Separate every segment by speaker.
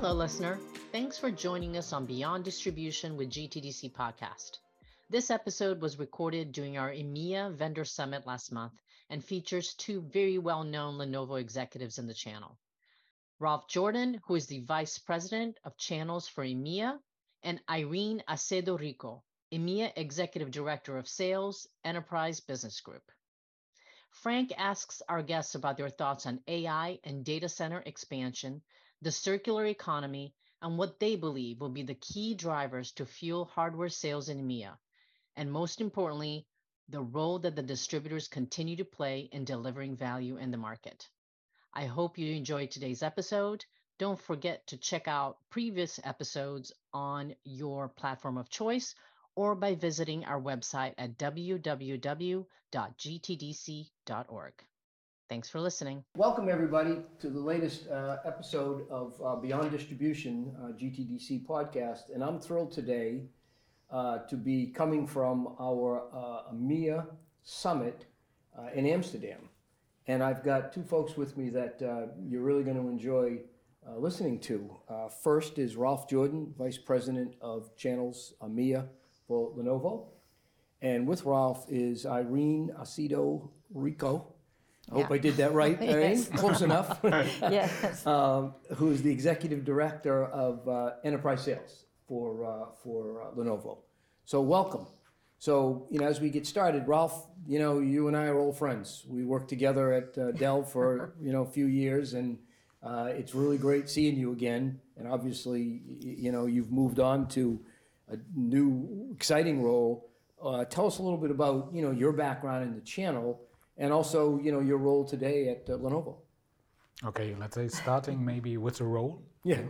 Speaker 1: Hello, listener. Thanks for joining us on Beyond Distribution with GTDC podcast. This episode was recorded during our EMEA Vendor Summit last month and features two very well known Lenovo executives in the channel Ralf Jordan, who is the Vice President of Channels for EMEA, and Irene Acedo Rico, EMEA Executive Director of Sales, Enterprise Business Group. Frank asks our guests about their thoughts on AI and data center expansion, the circular economy, and what they believe will be the key drivers to fuel hardware sales in EMEA and most importantly, the role that the distributors continue to play in delivering value in the market. I hope you enjoyed today's episode. Don't forget to check out previous episodes on your platform of choice or by visiting our website at www.gtdc.org. Thanks for listening.
Speaker 2: Welcome, everybody, to the latest uh, episode of uh, Beyond Distribution uh, GTDC podcast. And I'm thrilled today uh, to be coming from our uh, EMEA summit uh, in Amsterdam. And I've got two folks with me that uh, you're really going to enjoy listening to. First is Ralf Jordan, Vice President of Channels EMEA for Lenovo. And with Ralf is Irene Acedo Rico. I hope
Speaker 3: Yeah.
Speaker 2: I did that right, Irene.
Speaker 3: Yes.
Speaker 2: Close enough.
Speaker 3: yes.
Speaker 2: um, who is the executive director of uh, enterprise sales for uh, for uh, Lenovo. So welcome. So you know, as we get started, Ralf, you know, you and I are old friends. We worked together at uh, Dell for you know a few years, and uh, it's really great seeing you again. And obviously, y- you know, you've moved on to a new exciting role. Uh, tell us a little bit about you know your background in the channel, and also you know your role today at uh, Lenovo.
Speaker 4: Okay, let's say starting maybe with the role,
Speaker 2: Yeah.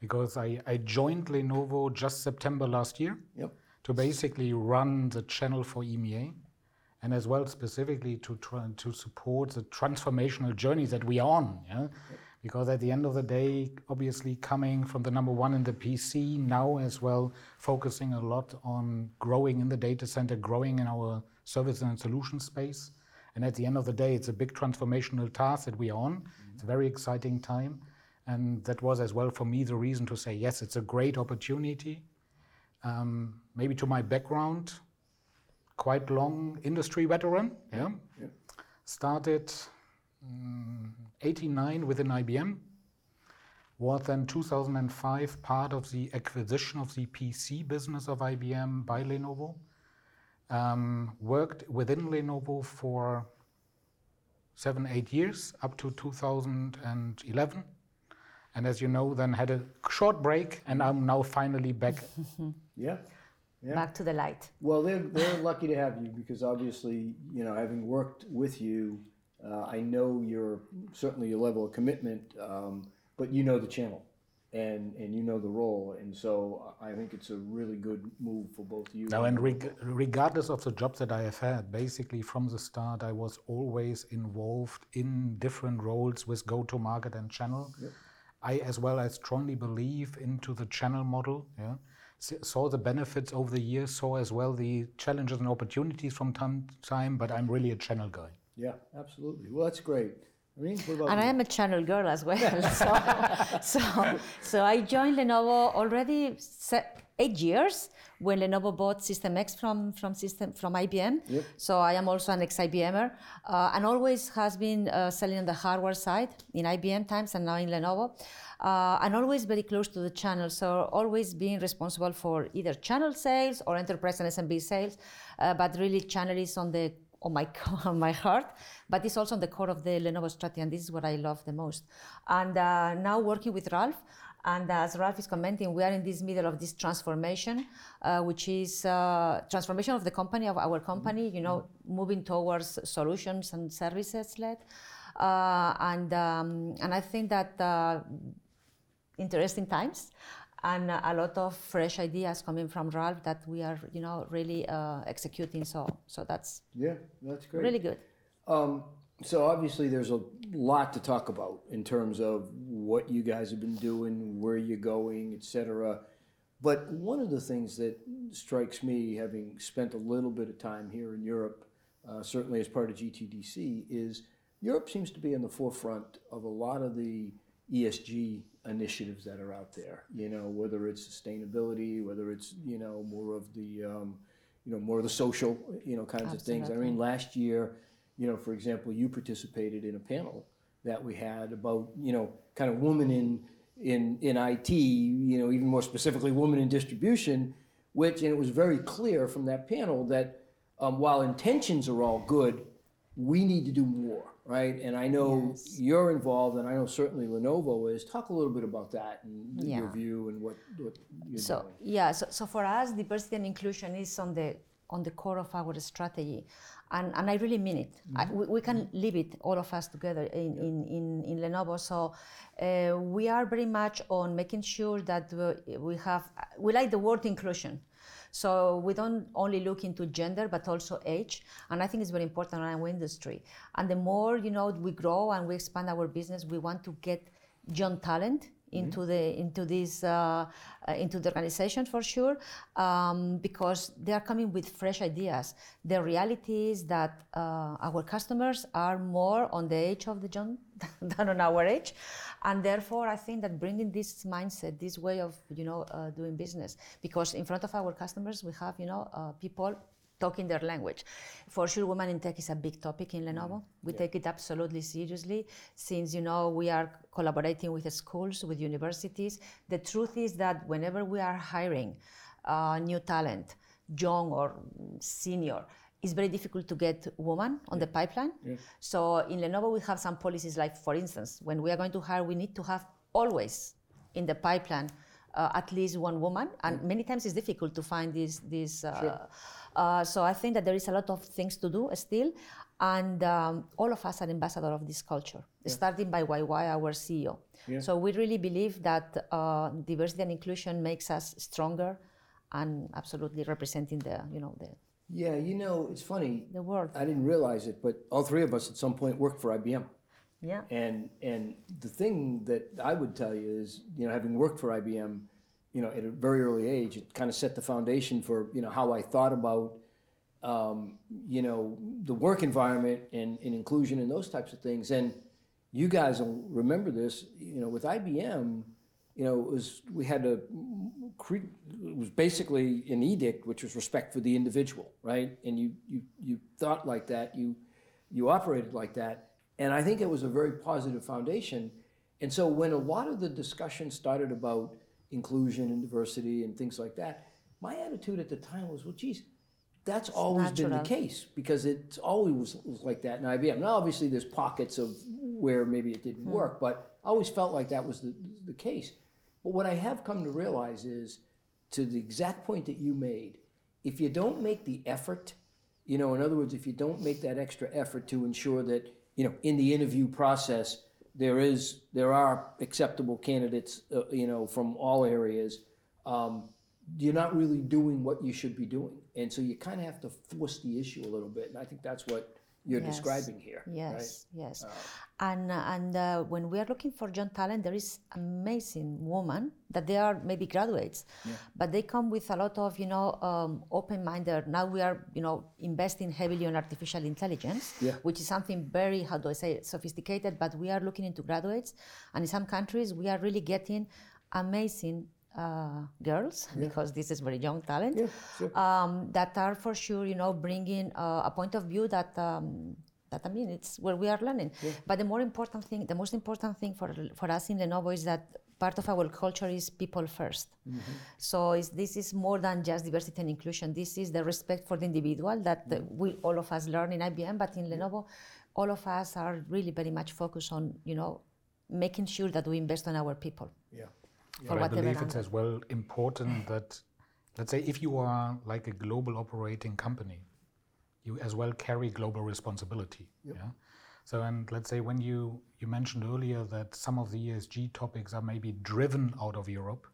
Speaker 4: because I, I joined Lenovo just September last year
Speaker 2: Yep.
Speaker 4: to basically run the channel for EMEA and as well specifically to try to support the transformational journey that we are on. Yeah? Because at the end of the day, obviously coming from the number one in the PC, now as well focusing a lot on growing in the data center, growing in our service and solution space. And at the end of the day, it's a big transformational task that we are on. It's a very exciting time. And that was as well for me the reason to say, yes, it's a great opportunity. Um, maybe to my background, quite long industry veteran. Yeah.
Speaker 2: Yeah.
Speaker 4: Started mm, 89 within IBM. Was then 2005 part of the acquisition of the PC business of IBM by Lenovo. Um, worked within Lenovo for seven, eight years up to 2011. And as you know, then had a short break, and I'm now finally back
Speaker 2: Yeah. Yeah.
Speaker 3: Back to the light.
Speaker 2: Well, they're, they're lucky to have you because obviously, you know, having worked with you, uh, I know your certainly your level of commitment, um, but you know the channel and, and you know the role. And so I think it's a really good move for both you.
Speaker 4: Now, and reg- regardless of the jobs that I have had, basically from the start, I was always involved in different roles with go-to-market and channel. I, as well, I strongly believe into the channel model. Yeah, S- saw the benefits over the years, saw as well the challenges and opportunities from time to time. But I'm really a channel guy.
Speaker 2: Yeah, absolutely. Well, that's great. Mean,
Speaker 3: And I am a channel girl as well. So, so, so I joined Lenovo already eight years when Lenovo bought System X from from System from IBM.
Speaker 2: Yep.
Speaker 3: So I am also an ex-IBMer, uh, and always has been uh, selling on the hardware side in IBM times and now in Lenovo, uh, and always very close to the channel. So always being responsible for either channel sales or enterprise and SMB sales, uh, but really channel is on the on my on my heart, but it's also on the core of the Lenovo strategy, and this is what I love the most. And uh, now working with Ralf, and as Ralf is commenting, we are in this middle of this transformation, uh, which is uh, transformation of the company of our company. You know, moving towards solutions and services led, uh, and um, and I think that. Uh, interesting times and a lot of fresh ideas coming from Ralf that we are, you know, really uh, executing. So, so that's
Speaker 2: Yeah, that's great.
Speaker 3: really good.
Speaker 2: Um, so obviously, there's a lot to talk about in terms of what you guys have been doing, where you're going, etc. But one of the things that strikes me, having spent a little bit of time here in Europe, uh, certainly as part of GTDC, is Europe seems to be in the forefront of a lot of the ESG initiatives that are out there. You know, whether it's sustainability, whether it's you know more of the um, you know more of the social you know kinds of things. I mean, last year, you know, for example, you participated in a panel that we had about you know kind of women in in in IT. You know, even more specifically, women in distribution. Which and it was very clear from that panel that um, while intentions are all good, we need to do more, right? And I know
Speaker 3: Yes.
Speaker 2: you're involved, and I know certainly Lenovo is. Talk a little bit about that and your view and what, what you're
Speaker 3: So
Speaker 2: doing.
Speaker 3: yeah, so, so for us, diversity and inclusion is on the on the core of our strategy, and, and I really mean it. I, we, we can live it, all of us together in, in, in, in Lenovo. So uh, we are very much on making sure that we, we have we like the word inclusion. So we don't only look into gender, but also age, and I think it's very important in our industry. And the more you know we grow and we expand our business, we want to get young talent into the into this uh, uh, into the organization for sure um, because they are coming with fresh ideas. The reality is that uh, our customers are more on the age of the young than on our age, and therefore I think that bringing this mindset, this way of you know uh, doing business, because in front of our customers we have you know uh, people talking their language. For sure, women in tech is a big topic in Lenovo. We take it absolutely seriously since, you know, we are collaborating with schools, with universities. The truth is that whenever we are hiring uh, new talent, young or senior, it's very difficult to get women on the pipeline. So in Lenovo, we have some policies like, for instance, when we are going to hire, we need to have always in the pipeline uh, at least one woman, and many times it's difficult to find these these. Uh, uh, so I think that there is a lot of things to do still, and um, all of us are ambassador of this culture, starting by YY, our CEO. So we really believe that uh, diversity and inclusion makes us stronger, and absolutely representing the you know the
Speaker 2: Yeah, you know, it's funny.
Speaker 3: the world.
Speaker 2: I didn't realize it, but all three of us at some point worked for IBM.
Speaker 3: Yeah.
Speaker 2: And and the thing that I would tell you is, you know, having worked for IBM, you know, at a very early age, it kind of set the foundation for you know how I thought about, um, you know, the work environment and, and inclusion and those types of things. And you guys will remember this, you know, with IBM, you know, it was we had a it was basically an edict, which was respect for the individual, right? And you you you thought like that, you you operated like that, and I think it was a very positive foundation. And so when a lot of the discussion started about inclusion and diversity and things like that, my attitude at the time was, well, geez, that's always been the
Speaker 3: natural.
Speaker 2: case because it's always was, was like that in IBM. Now, obviously, there's pockets of where maybe it didn't hmm. work, but I always felt like that was the, the case. But what I have come to realize is, to the exact point that you made, if you don't make the effort, you know, in other words, if you don't make that extra effort to ensure that, you know, in the interview process, there is, there are acceptable candidates, uh, you know, from all areas, um, you're not really doing what you should be doing. And so you kind of have to force the issue a little bit. And I think that's what you're
Speaker 3: Yes.
Speaker 2: describing here. right?
Speaker 3: Yes, yes. and uh, and uh, when we are looking for young talent, there is amazing women that they are maybe graduates, but they come with a lot of you know um, open-minded. Now we are you know investing heavily on artificial intelligence,
Speaker 2: Yeah.
Speaker 3: which is something very how do I say it, sophisticated. But we are looking into graduates, and in some countries we are really getting amazing. Uh, girls, because this is very young talent,
Speaker 2: Yeah, sure.
Speaker 3: um, that are for sure, you know, bringing uh, a point of view that um, that I mean, it's where we are learning. But the more important thing, the most important thing for for us in Lenovo is that part of our culture is people 1st So it's, this is more than just diversity and inclusion. This is the respect for the individual that we all of us learn in IBM, but in Lenovo, all of us are really very much focused on, you know, making sure that we invest on our people.
Speaker 2: Yeah.
Speaker 3: For
Speaker 4: But I
Speaker 3: whatever
Speaker 4: believe it's
Speaker 3: angle.
Speaker 4: as well important that, let's say, if you are like a global operating company, you as well carry global responsibility. Yeah. So, and let's say when you you mentioned earlier that some of the ESG topics are maybe driven out of Europe.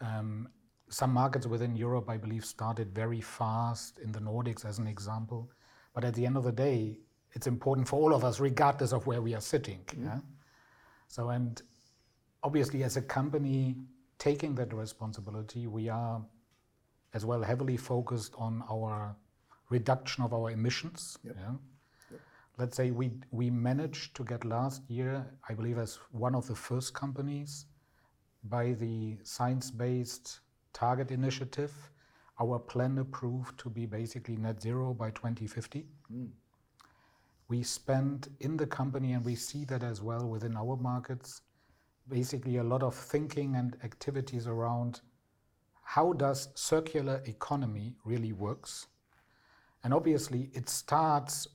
Speaker 4: Um, some markets within Europe, I believe, started very fast in the Nordics, as an example. But at the end of the day, it's important for all of us, regardless of where we are sitting. Yeah. So, and obviously, as a company taking that responsibility, we are as well heavily focused on our reduction of our emissions. Yeah. Let's say we we managed to get last year, I believe, as one of the first companies by the Science Based Target Initiative, our plan approved to be basically net zero by 2050. Hmm. We spend in the company, and we see that as well within our markets, basically a lot of thinking and activities around how does circular economy really works. And obviously, it starts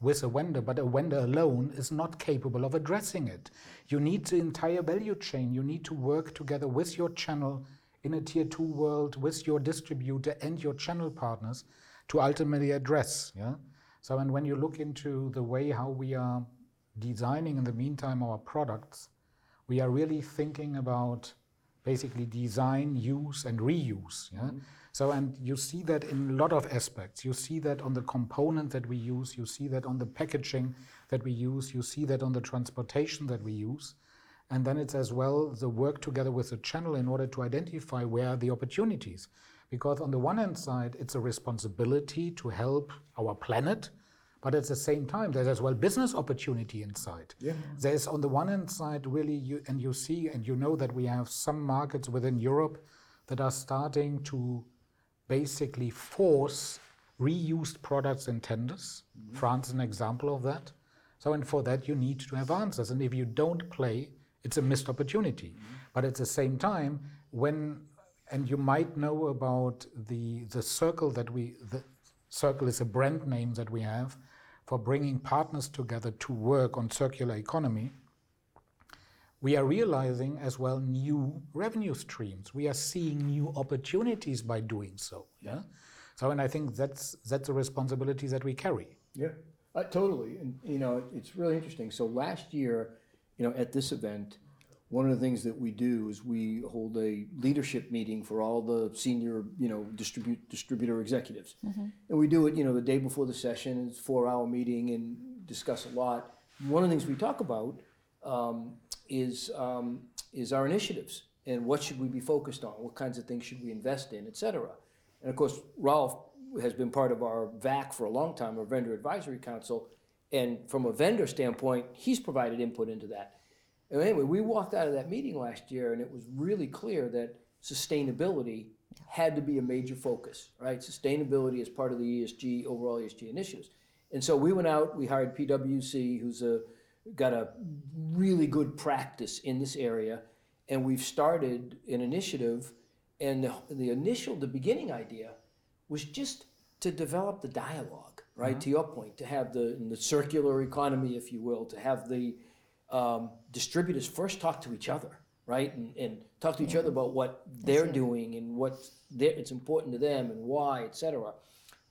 Speaker 4: with a vendor, but a vendor alone is not capable of addressing it. You need the entire value chain. You need to work together with your channel in a tier two world, with your distributor and your channel partners to ultimately address. Yeah. So, and when you look into the way how we are designing in the meantime our products, we are really thinking about basically design, use, and reuse. Yeah. Mm-hmm. So, and you see that in a lot of aspects. You see that on the component that we use, you see that on the packaging that we use, you see that on the transportation that we use. And then it's as well the work together with the channel in order to identify where are the opportunities. Because on the one hand side, it's a responsibility to help our planet, but at the same time, there's as well business opportunity inside.
Speaker 2: Yeah.
Speaker 4: There's on the one hand side really, you, and you see and you know that we have some markets within Europe that are starting to basically force reused products in tenders. Mm-hmm. France is an example of that. So, and for that you need to have answers. And if you don't play, it's a missed opportunity. Mm-hmm. But at the same time, when and you might know about the the circle that we the circle is a brand name that we have for bringing partners together to work on circular economy we are realizing as well new revenue streams. We are seeing new opportunities by doing so. Yeah. So, and I think that's that's a responsibility that we carry.
Speaker 2: Yeah, uh, totally. And you know, it's really interesting. So last year, you know, at this event, one of the things that we do is we hold a leadership meeting for all the senior, you know, distribute distributor executives, and we do it, you know, the day before the session. It's a four-hour meeting and discuss a lot. One of the things we talk about um, is um, is our initiatives and what should we be focused on, what kinds of things should we invest in, et cetera. And of course, Ralf has been part of our VAC for a long time, our Vendor Advisory Council, and from a vendor standpoint, he's provided input into that. And anyway, we walked out of that meeting last year, and it was really clear that sustainability had to be a major focus, right? Sustainability is part of the ESG overall ESG initiatives. And so we went out, we hired PwC, who's a got a really good practice in this area, and we've started an initiative. And the, the initial, the beginning idea was just to develop the dialogue, right? To your point, to have the, in the circular economy, if you will, to have the um, distributors first talk to each other, right? And, and talk to each other about what they're doing and what it's important to them and why, et cetera.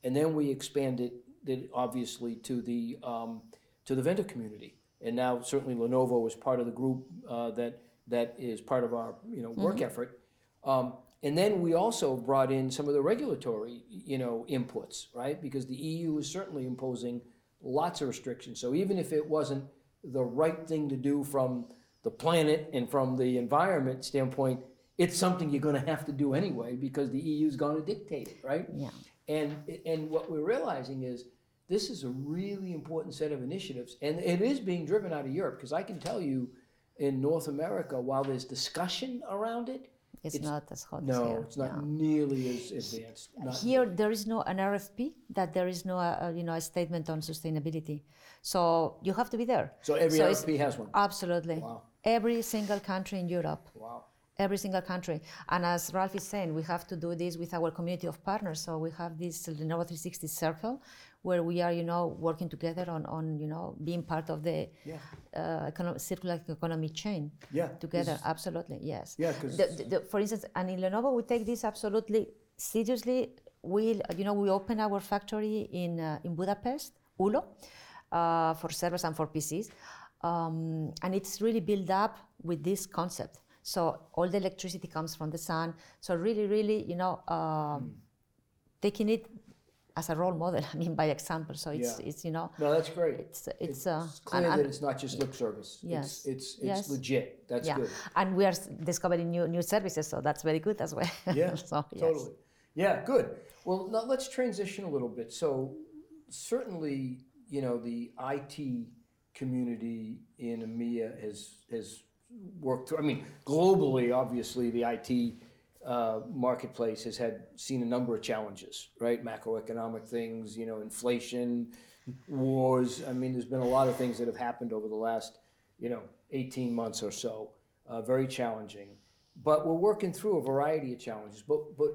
Speaker 2: And then we expanded it obviously to the um, to the vendor community. And now certainly Lenovo is part of the group uh, that that is part of our you know work effort. Um, and then we also brought in some of the regulatory you know inputs, right? Because the EU is certainly imposing lots of restrictions. So even if it wasn't the right thing to do from the planet and from the environment standpoint, it's something you're going to have to do anyway because the EU is going to dictate it, right?
Speaker 3: Yeah.
Speaker 2: And and what we're realizing is this is a really important set of initiatives, and it is being driven out of Europe because I can tell you, in North America, while there's discussion around it,
Speaker 3: It's,
Speaker 2: It's-
Speaker 3: not as hot
Speaker 2: no,
Speaker 3: here.
Speaker 2: it's not
Speaker 3: no.
Speaker 2: nearly as advanced. Not,
Speaker 3: Here, there is no an RFP that there is no uh, you know a statement on sustainability. So you have to be there.
Speaker 2: so every
Speaker 3: So
Speaker 2: RFP has one.
Speaker 3: Absolutely.
Speaker 2: Wow.
Speaker 3: Every single country in Europe.
Speaker 2: Wow.
Speaker 3: Every single country. And as Ralf is saying, we have to do this with our community of partners. So we have this Lenovo 360 circle where we are, you know, working together on, on you know, being part of the
Speaker 2: Yeah.
Speaker 3: uh, econo- circular economy chain
Speaker 2: Yeah,
Speaker 3: together. Absolutely, yes.
Speaker 2: Yeah,
Speaker 3: The- the- for instance, and in Lenovo, we take this absolutely seriously. We, you know, we open our factory in uh, in Budapest, Üllő, uh, for servers and for PCs, um, and it's really built up with this concept. So all the electricity comes from the sun. So really, really, you know, um, taking it as a role model. I mean, by example. So it's
Speaker 2: Yeah.
Speaker 3: it's you know,
Speaker 2: No, that's great.
Speaker 3: it's it's uh,
Speaker 2: clear
Speaker 3: and-
Speaker 2: that it's not just lip service.
Speaker 3: Yes.
Speaker 2: It's it's, it's
Speaker 3: Yes.
Speaker 2: legit. That's
Speaker 3: yeah,
Speaker 2: good.
Speaker 3: and we are discovering new new services, so that's very good as well.
Speaker 2: Yeah,
Speaker 3: so, yes.
Speaker 2: totally. Yeah, good. Well, now let's transition a little bit. So, certainly, you know, the IT community in EMEA has has worked through. I mean, globally, obviously, the IT uh, marketplace has had seen a number of challenges, right? Macroeconomic things, you know, inflation, wars. I mean, there's been a lot of things that have happened over the last, you know, 18 months or so. Uh, very challenging, but we're working through a variety of challenges. But but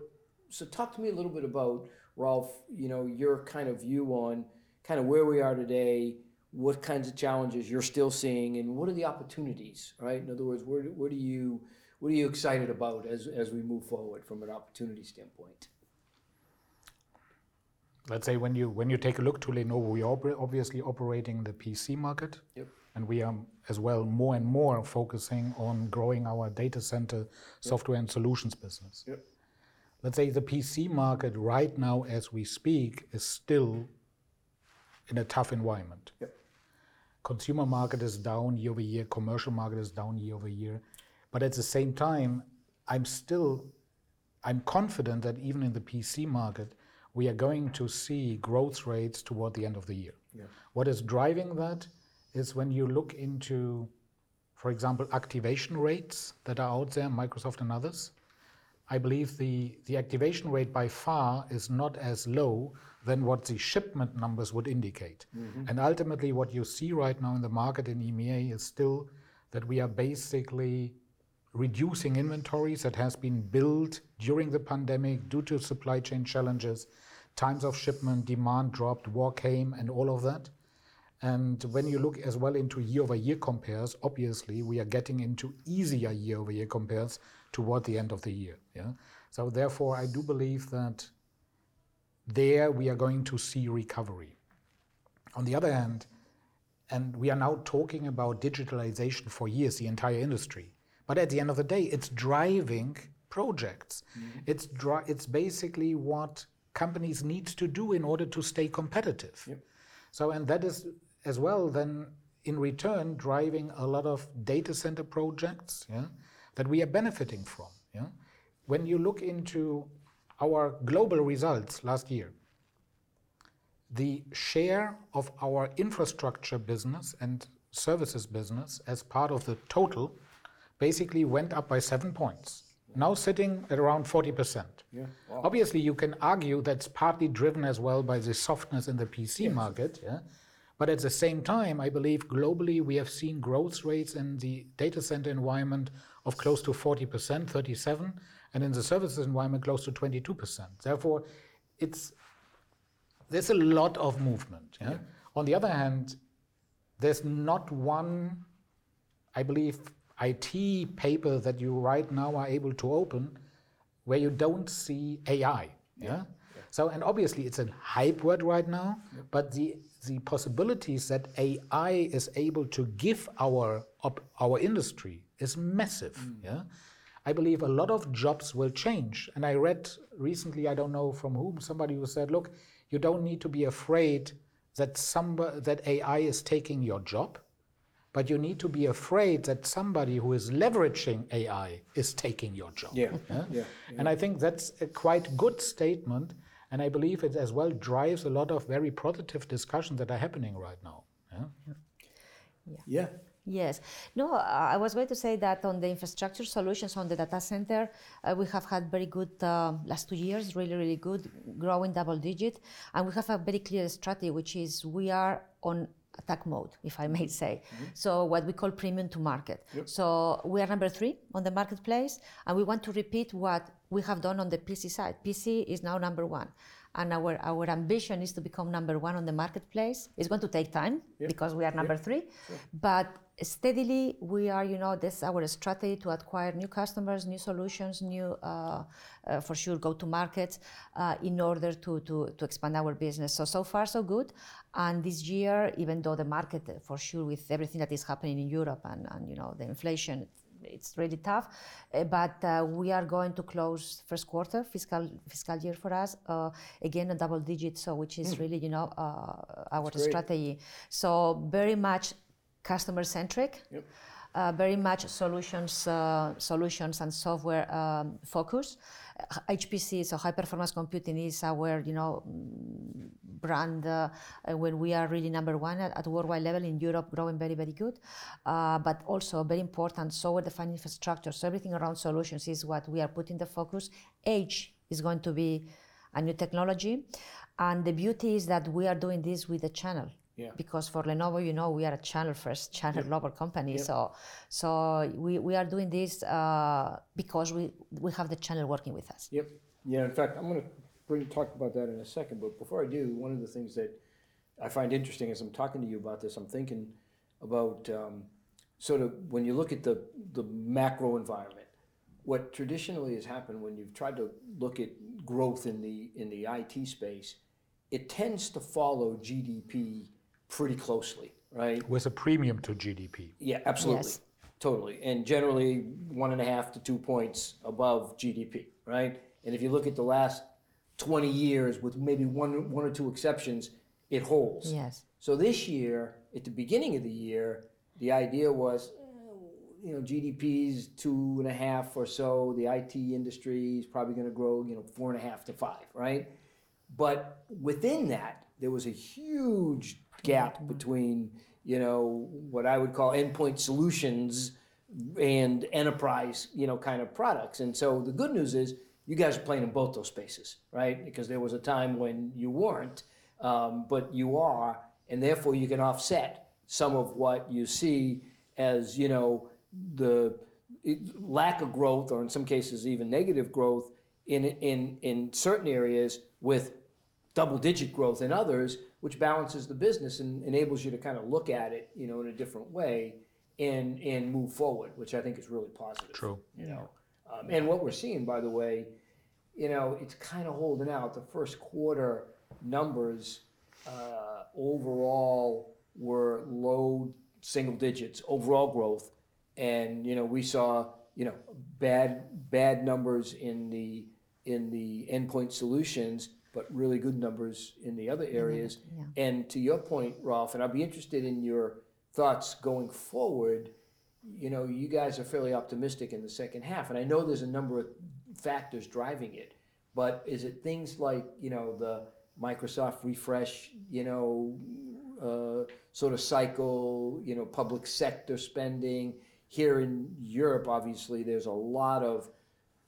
Speaker 2: so talk to me a little bit about Rolf. You know, your kind of view on kind of where we are today, what kinds of challenges you're still seeing, and what are the opportunities, right? In other words, where where do you what are you excited about as as we move forward from an opportunity standpoint?
Speaker 4: Let's say when you when you take a look to Lenovo, we are obviously operating the PC market.
Speaker 2: Yep.
Speaker 4: And we are as well more and more focusing on growing our data center software and solutions business.
Speaker 2: Yep.
Speaker 4: Let's say the PC market right now, as we speak, is still in a tough environment.
Speaker 2: Yep.
Speaker 4: Consumer market is down year over year, commercial market is down year over year. But at the same time, I'm still I'm confident that even in the PC market, we are going to see growth rates toward the end of the year.
Speaker 2: Yeah.
Speaker 4: What is driving that is when you look into, for example, activation rates that are out there, Microsoft and others. I believe the, the activation rate by far is not as low than what the shipment numbers would indicate. Mm-hmm. And ultimately, what you see right now in the market in EMEA is still that we are basically reducing inventories that has been built during the pandemic due to supply chain challenges, times of shipment, demand dropped, war came, and all of that. And when you look as well into year-over-year compares, obviously we are getting into easier year-over-year compares toward the end of the year. Yeah. So therefore, I do believe that there we are going to see recovery. On the other hand, and we are now talking about digitalization for years, the entire industry. But at the end of the day, it's driving projects. Mm-hmm. It's dri- it's basically what companies need to do in order to stay competitive. So, and that is as well then in return driving a lot of data center projects yeah, that we are benefiting from. Yeah? When you look into our global results last year, the share of our infrastructure business and services business as part of the total basically went up by seven points. Now sitting at around 40%.
Speaker 2: Yeah. Wow.
Speaker 4: Obviously, you can argue that's partly driven as well by the softness in the PC market. Yeah? But at the same time, I believe globally we have seen growth rates in the data center environment of close to 40%, 37, and in the services environment close to 22%. Therefore, it's there's a lot of movement. Yeah? On the other hand, there's not one, I believe, IT paper that you right now are able to open where you don't see AI. Yeah. So, and obviously it's a hype word right now, but the the possibilities that AI is able to give our our industry is massive. Mm. Yeah. I believe a lot of jobs will change. And I read recently, I don't know from whom, somebody who said, look, you don't need to be afraid that somebody, that AI is taking your job, but you need to be afraid that somebody who is leveraging AI is taking your job.
Speaker 2: Yeah. Yeah.
Speaker 4: And I think that's a quite good statement. And I believe it as well drives a lot of very positive discussions that are happening right now. Yeah?
Speaker 2: Yeah.
Speaker 3: Yes. No, I was going to say that on the infrastructure solutions on the data center, uh, we have had very good uh, last two years, really, really good, growing double digit. And we have a very clear strategy, which is we are on attack mode, if I may say. Mm-hmm. So what we call premium to market. So we are number three on the marketplace, and we want to repeat what we have done on the PC side. PC is now number one. And our, our ambition is to become number one on the marketplace. It's going to take time because we are number three, but steadily we are, you know, this is our strategy to acquire new customers, new solutions, new, uh, uh, for sure, go to markets uh, in order to, to, to expand our business. So, so far, so good. And this year, even though the market, for sure, with everything that is happening in Europe and, and you know, the inflation, it's really tough. Uh, but uh, we are going to close first quarter fiscal fiscal year for us uh, again a double digit, so which is really you know uh, our
Speaker 2: great.
Speaker 3: strategy. So very much customer centric.
Speaker 2: Yep.
Speaker 3: uh, very much solutions, uh, solutions and software um, focus. HPC, so high performance computing, is our you know brand uh, when we are really number one at, at, worldwide level in Europe, growing very very good. Uh, but also very important software defined infrastructure. So everything around solutions is what we are putting the focus. Edge is going to be a new technology, and the beauty is that we are doing this with the channel.
Speaker 2: Yeah.
Speaker 3: Because for Lenovo, you know, we are a channel first, channel global company.
Speaker 2: Yep.
Speaker 3: So, so we, we are doing this uh, because we we have the channel working with us.
Speaker 2: Yep. Yeah. In fact, I'm going to bring talk about that in a second. But before I do, one of the things that I find interesting as I'm talking to you about this, I'm thinking about um, sort of when you look at the the macro environment. What traditionally has happened when you've tried to look at growth in the in the IT space, it tends to follow GDP pretty closely, right?
Speaker 4: With a premium to GDP.
Speaker 2: Yeah, absolutely.
Speaker 3: Yes.
Speaker 2: Totally. And generally one and a half to two points above GDP, right? And if you look at the last 20 years with maybe one, one or two exceptions, it holds.
Speaker 3: Yes.
Speaker 2: So this year, at the beginning of the year, the idea was, you know, GDP's two and a half or so. The IT industry is probably going to grow, you know, four and a half to five, right? But within that, there was a huge gap between, you know, what I would call endpoint solutions and enterprise, you know, kind of products. And so the good news is you guys are playing in both those spaces, right? Because there was a time when you weren't, um, but you are, and therefore you can offset some of what you see as, you know, the lack of growth, or in some cases even negative growth in, in, in certain areas with double-digit growth in others, which balances the business and enables you to kind of look at it, you know, in a different way and, and move forward, which I think is really positive.
Speaker 4: True.
Speaker 2: You know, um, and what we're seeing, by the way, you know, it's kind of holding out. The first quarter numbers uh, overall were low single digits, overall growth. And, you know, we saw, you know, bad, bad numbers in the, in the endpoint solutions, but really good numbers in the other areas.
Speaker 3: yeah.
Speaker 2: And to your point, Rolf, and I'd be interested in your thoughts going forward, you know, you guys are fairly optimistic in the second half, and I know there's a number of factors driving it, but is it things like, you know, the Microsoft refresh, you know, uh, sort of cycle, you know, public sector spending? Here in Europe, obviously, there's a lot of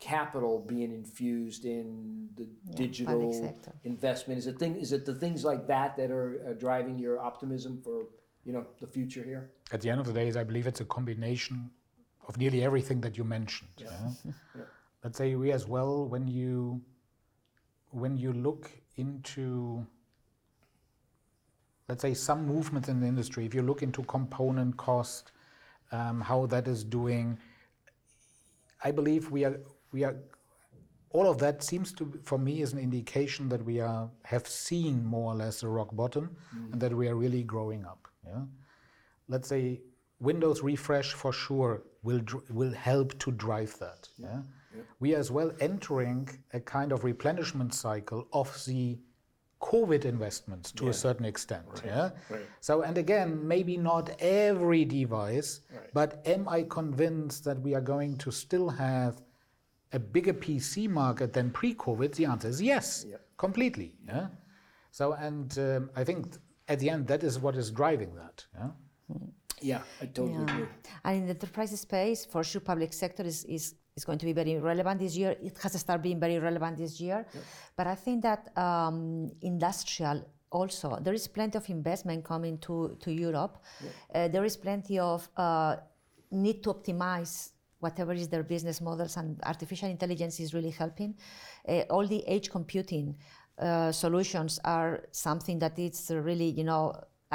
Speaker 2: capital being infused in the digital investment. Is it thing? Is it the things like that that are uh, driving your optimism for you know the future here?
Speaker 4: At the end of the day, I believe it's a combination of nearly everything that you mentioned. yeah. Let's say we as well, when you when you look into let's say some movements in the industry, if you look into component cost, um, how that is doing, I believe we are we are all of that seems to for me is an indication that we are have seen more or less a rock bottom mm. and that we are really growing up. Yeah, let's say Windows refresh for sure will will help to drive that. Yeah, we are as well entering a kind of replenishment cycle of the COVID investments to a certain extent. Yeah.
Speaker 2: right.
Speaker 4: So, and again, maybe not every device,
Speaker 2: Right.
Speaker 4: but am I convinced that we are going to still have a bigger PC market than pre-COVID? The answer is yes,
Speaker 2: Yep.
Speaker 4: completely. Yeah. So, and um, I think at the end that is what is driving that. Yeah.
Speaker 2: Yeah, I totally
Speaker 3: Yeah.
Speaker 2: agree.
Speaker 3: And in the enterprise space, for sure, public sector is, is, is going to be very relevant this year. It has to start being very relevant this year. But I think that um, industrial also, there is plenty of investment coming to, to Europe. Uh, there is plenty of uh, need to optimize whatever is their business models, and artificial intelligence is really helping. Uh, all the edge computing uh, solutions are something that it's really, you know,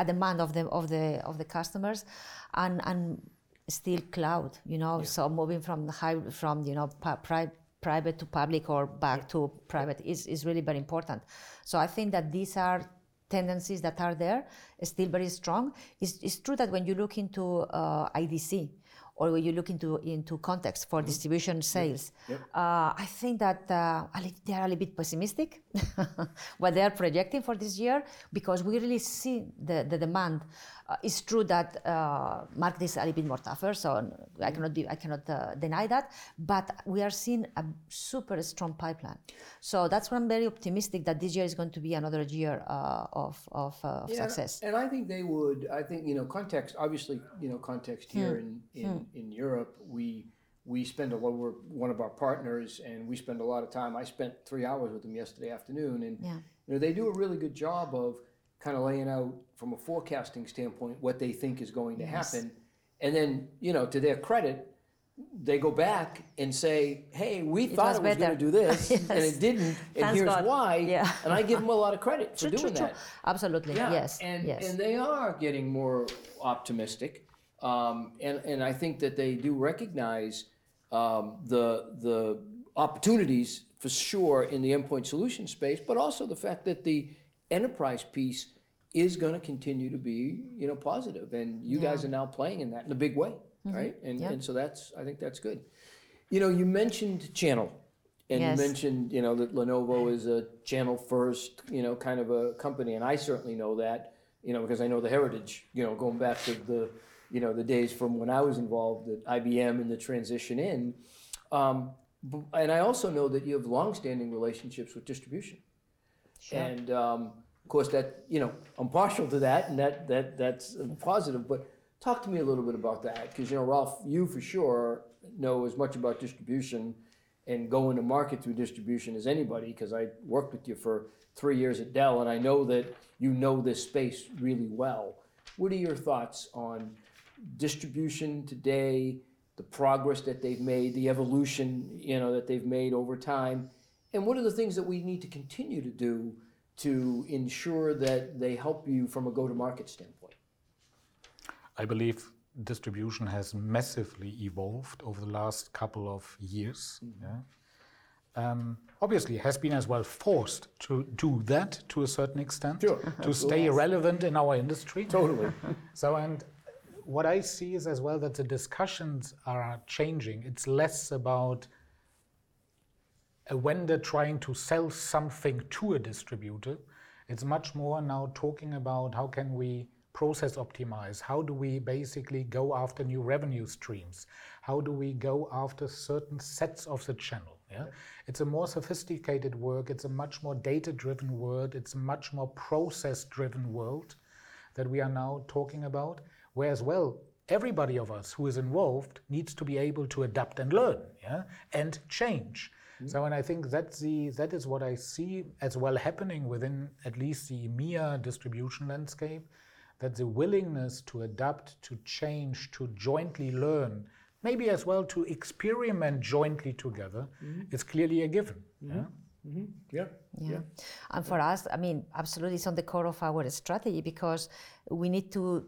Speaker 3: a demand of the of the of the customers, and and still cloud, you know. So moving from the high from you know pi- pri- private to public or back to private is is really very important. So I think that these are tendencies that are there, still very strong. It's, it's true that when you look into uh, IDC or when you look into into context for distribution sales,
Speaker 2: Yep.
Speaker 3: Uh, I think that uh, they are a little bit pessimistic what they are projecting for this year because we really see the, the demand. Uh, it's true that uh, market is a little bit more tougher, so I cannot be I cannot uh, deny that. But we are seeing a super strong pipeline, so that's why I'm very optimistic that this year is going to be another year uh, of of, uh, of
Speaker 2: Yeah,
Speaker 3: success.
Speaker 2: And I think they would. I think you know context. Obviously, you know context here in in, in Europe. We we spend a lot. We're one of our partners, and we spend a lot of time. I spent three hours with them yesterday afternoon, and
Speaker 3: Yeah.
Speaker 2: you know they do a really good job of kind of laying out from a forecasting standpoint what they think is going to happen, and then you know to their credit. They go back and say, "Hey, we thought
Speaker 3: was
Speaker 2: it was going to do this, and it didn't, and
Speaker 3: Thanks
Speaker 2: here's
Speaker 3: God.
Speaker 2: why."
Speaker 3: Yeah.
Speaker 2: And I give them a lot of credit for
Speaker 3: True, true,
Speaker 2: doing
Speaker 3: true.
Speaker 2: that.
Speaker 3: Absolutely.
Speaker 2: Yeah,
Speaker 3: Yes.
Speaker 2: and
Speaker 3: yes.
Speaker 2: and they are getting more optimistic, um, and and I think that they do recognize um, the the opportunities for sure in the endpoint solution space, but also the fact that the enterprise piece is going to continue to be you know positive, and you guys are now playing in that in a big way, right? And
Speaker 3: Yeah.
Speaker 2: and so that's I think that's good. You know, you mentioned channel. And
Speaker 3: Yes.
Speaker 2: you mentioned, you know, that Lenovo is a channel first, you know, kind of a company, and I certainly know that, you know, because I know the heritage, you know, going back to the, you know, the days from when I was involved at IBM and the transition in. Um, and I also know that you have longstanding relationships with distribution. Sure. And um, of course, that you know, I'm partial to that, and that that that's positive. But talk to me a little bit about that, because you know, Ralf, you for sure know as much about distribution and going to market through distribution as anybody, because I worked with you for three years at Dell, and I know that you know this space really well. What are your thoughts on distribution today, the progress that they've made, the evolution you know that they've made over time, and what are the things that we need to continue to do to ensure that they help you from a go-to-market standpoint?
Speaker 4: I believe distribution has massively evolved over the last couple of years. Yeah. Um, obviously, has been as well forced to do that to a certain extent
Speaker 2: Sure,
Speaker 4: to stay relevant in our industry.
Speaker 2: Totally.
Speaker 4: So, and what I see is as well that the discussions are changing. It's less about a vendor trying to sell something to a distributor. It's much more now talking about how can we process optimize? How do we basically go after new revenue streams? How do we go after certain sets of the channel? Yeah, it's a more sophisticated work. It's a much more data-driven world. It's a much more process-driven world that we are now talking about. Whereas, well, everybody of us who is involved needs to be able to adapt and learn, yeah, and change. Mm. So, and I think that's the that is what I see as well happening within at least the EMEA distribution landscape, that the willingness to adapt, to change, to jointly learn, maybe as well to experiment jointly together, mm-hmm. is clearly a given. Mm-hmm. Mm-hmm. Yeah?
Speaker 2: Yeah.
Speaker 3: Yeah. And for us, I mean, absolutely, it's on the core of our strategy because we need to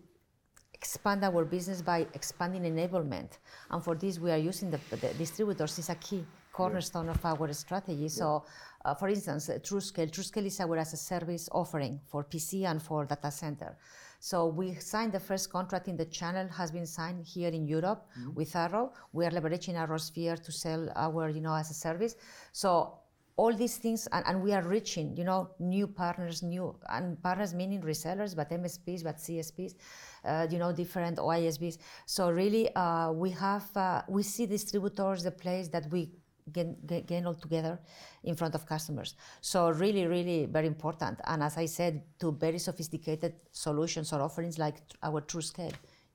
Speaker 3: expand our business by expanding enablement. And for this, we are using the, the distributors is a key cornerstone of our strategy. So, uh, for instance, uh, TrueScale. TrueScale is our as a service offering for PC and for data center. So we signed the first contract in the channel has been signed here in Europe with Arrow. We are leveraging ArrowSphere to sell our, you know, as a service. So all these things and, and we are reaching you know new partners new and partners meaning resellers but msps but csps uh, you know different oisbs so really uh, we have uh, we see distributors the place that we gain, gain, all together in front of customers. So really really very important. And as i said to very sophisticated solutions or offerings like our true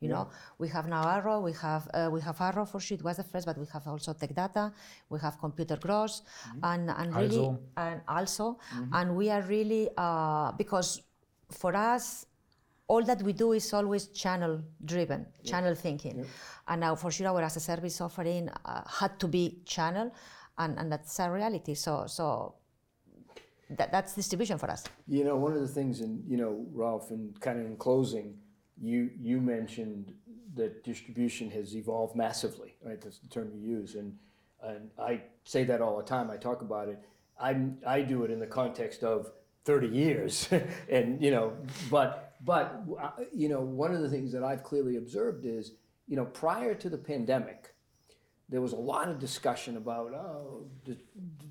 Speaker 3: you know, we have now Arrow, we have uh, we have Arrow for sure. It was the first, but we have also Tech Data, we have Computer Gross, and and really
Speaker 4: Also.
Speaker 3: and also, and we are really uh, because for us, all that we do is always channel driven, channel thinking, and now for sure our as a service offering uh, had to be channel, and, and that's a reality. So so. That, that's distribution for us.
Speaker 2: You know, one of the things, and you know, Ralf, and kind of in closing, you you mentioned that distribution has evolved massively, right? That's the term you use, and and I say that all the time. I talk about it. I I do it in the context of thirty years, and you know, but but uh, you know, one of the things that I've clearly observed is you know, prior to the pandemic, there was a lot of discussion about oh, di-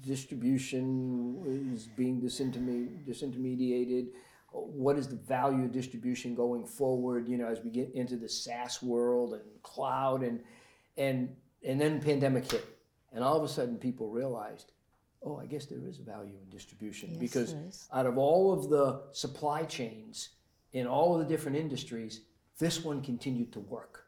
Speaker 2: distribution is being disinterme- disintermediated. What is the value of distribution going forward? You know, as we get into the SaaS world and cloud, and and and then pandemic hit, and all of a sudden people realized, oh, I guess there is a value in distribution
Speaker 3: Yes,
Speaker 2: because out of all of the supply chains in all of the different industries, this one continued to work.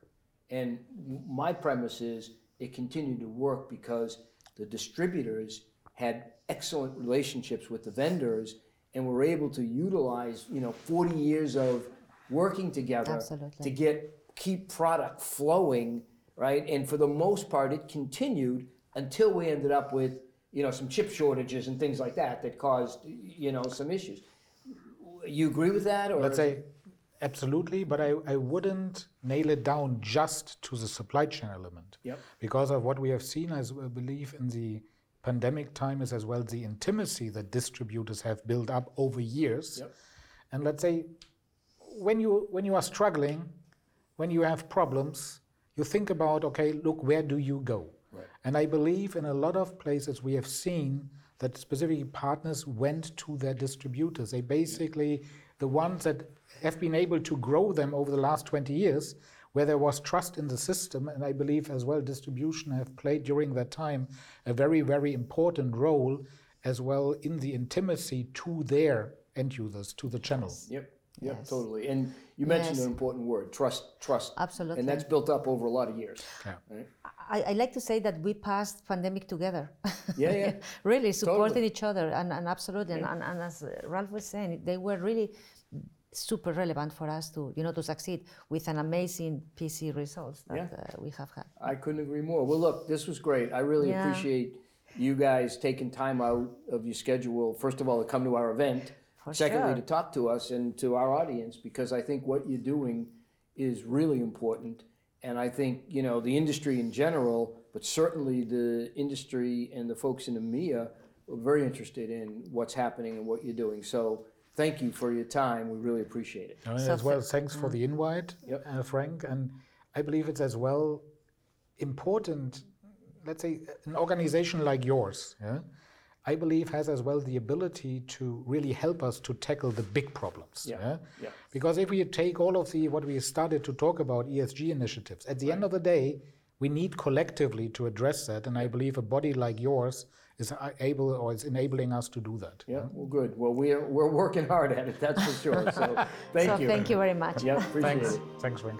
Speaker 2: And my premise is it continued to work because the distributors had excellent relationships with the vendors and we're able to utilize, you know, 40 years of working together
Speaker 3: Absolutely.
Speaker 2: to get keep product flowing, right? And for the most part it continued until we ended up with, you know, some chip shortages and things like that that caused, you know, some issues. You agree with that or
Speaker 4: Let's say absolutely, but I, I wouldn't nail it down just to the supply chain element.
Speaker 2: Yep.
Speaker 4: Because of what we have seen, as I believe in the pandemic time, is as well the intimacy that distributors have built up over years.
Speaker 2: Yep.
Speaker 4: And let's say when you when you are struggling, when you have problems, you think about okay, look, where do you go?
Speaker 2: Right.
Speaker 4: And I believe in a lot of places we have seen that specifically partners went to their distributors. They basically, the ones that have been able to grow them over the last 20 years, where there was trust in the system, and I believe as well distribution have played during that time a very, very important role as well in the intimacy to their end users, to the channel.
Speaker 2: Yep. Yep,
Speaker 3: Yes.
Speaker 2: totally. And you mentioned
Speaker 3: Yes.
Speaker 2: an important word, trust, trust.
Speaker 3: Absolutely.
Speaker 2: And that's built up over a lot of years.
Speaker 4: Yeah.
Speaker 2: Right?
Speaker 3: I, I like to say that we passed pandemic together.
Speaker 2: Yeah, yeah.
Speaker 3: really supporting
Speaker 2: Totally.
Speaker 3: each other and, and absolutely and, and, and as Ralf was saying, they were really super relevant for us to you know to succeed with an amazing PC results that
Speaker 2: Yeah.
Speaker 3: uh, we have had.
Speaker 2: I couldn't agree more. Well, look, this was great. I really
Speaker 3: Yeah.
Speaker 2: appreciate you guys taking time out of your schedule, first of all, to come to our event.
Speaker 3: For
Speaker 2: Secondly,
Speaker 3: sure.
Speaker 2: to talk to us and to our audience, because I think what you're doing is really important. And I think, you know, the industry in general, but certainly the industry and the folks in EMEA are very interested in what's happening and what you're doing. So thank you for your time. We really appreciate it.
Speaker 4: Uh,
Speaker 3: So
Speaker 4: as well, thanks for the invite,
Speaker 2: Yep.
Speaker 4: uh, Frank. And I believe it's as well important, let's say, an organization like yours, yeah, I believe has as well the ability to really help us to tackle the big problems.
Speaker 2: Yeah, yeah.
Speaker 4: Because if we take all of the what we started to talk about ESG initiatives, at the end of the day, we need collectively to address that. And I believe a body like yours is uh, able or is enabling us to do that.
Speaker 2: Yeah, well, good. Well, we're, we're working hard at it, that's for sure. So thank
Speaker 3: so
Speaker 2: you.
Speaker 3: thank you very much.
Speaker 2: Yeah, appreciate
Speaker 4: Thanks.
Speaker 2: it.
Speaker 4: Thanks, Frank.